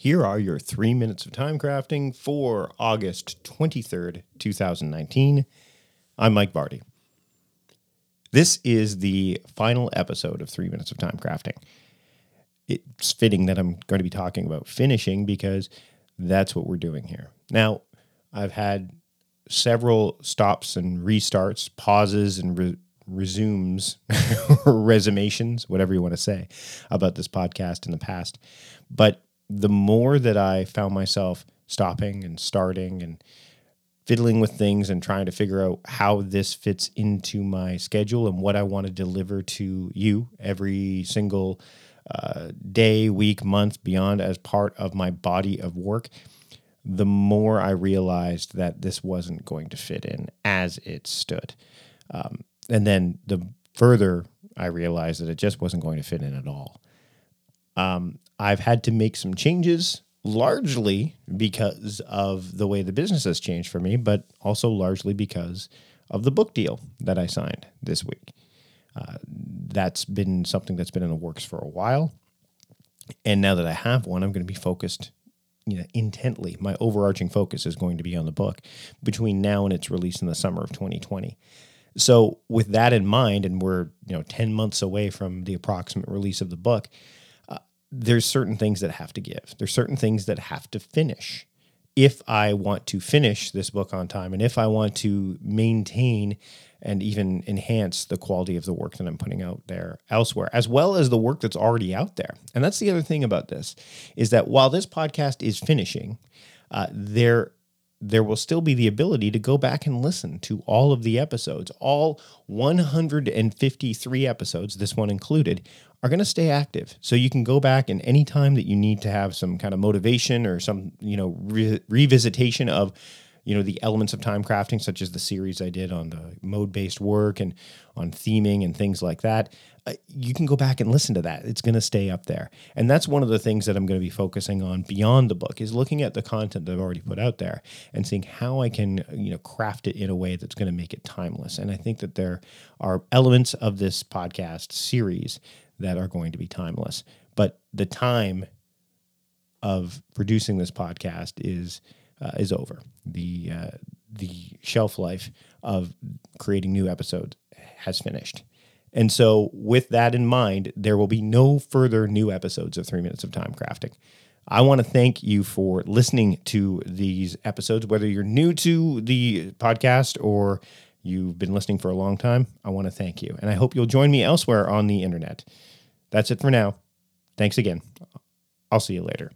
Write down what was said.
Here are your three minutes of time crafting for August 23rd, 2019. I'm Mike Vardy. This is the final episode of Three Minutes of Time Crafting. It's fitting that I'm going to be talking about finishing because that's what we're doing here. Now, I've had several stops and restarts, pauses and re- resumes, resumations, whatever you want to say, about this podcast in the past. But the more that I found myself stopping and starting and fiddling with things and trying to figure out how this fits into my schedule and what I want to deliver to you every single uh, day, week, month, beyond as part of my body of work, the more I realized that this wasn't going to fit in as it stood. Um, and then the further I realized that it just wasn't going to fit in at all. Um, I've had to make some changes, largely because of the way the business has changed for me, but also largely because of the book deal that I signed this week. Uh, that's been something that's been in the works for a while. And now that I have one, I'm going to be focused you know, intently. My overarching focus is going to be on the book between now and its release in the summer of 2020. So, with that in mind, and we're you know 10 months away from the approximate release of the book, there's certain things that have to give. There's certain things that have to finish. If I want to finish this book on time and if I want to maintain and even enhance the quality of the work that I'm putting out there elsewhere, as well as the work that's already out there. And that's the other thing about this is that while this podcast is finishing, uh, there there will still be the ability to go back and listen to all of the episodes. All 153 episodes, this one included, are going to stay active. So you can go back and anytime that you need to have some kind of motivation or some, you know, re- revisitation of you know the elements of time crafting such as the series i did on the mode based work and on theming and things like that uh, you can go back and listen to that. It's going to stay up there. And that's one of the things that i'm going to be focusing on beyond the book is looking at the content that i've already put out there and seeing how i can you know craft it in a way that's going to make it timeless. And i think that there are elements of this podcast series that are going to be timeless. But the time of producing this podcast is uh, is over. The uh, the shelf life of creating new episodes has finished. And so, with that in mind, there will be no further new episodes of Three Minutes of Time Crafting. I want to thank you for listening to these episodes, whether you're new to the podcast or you've been listening for a long time. I want to thank you. And I hope you'll join me elsewhere on the internet. That's it for now. Thanks again. I'll see you later.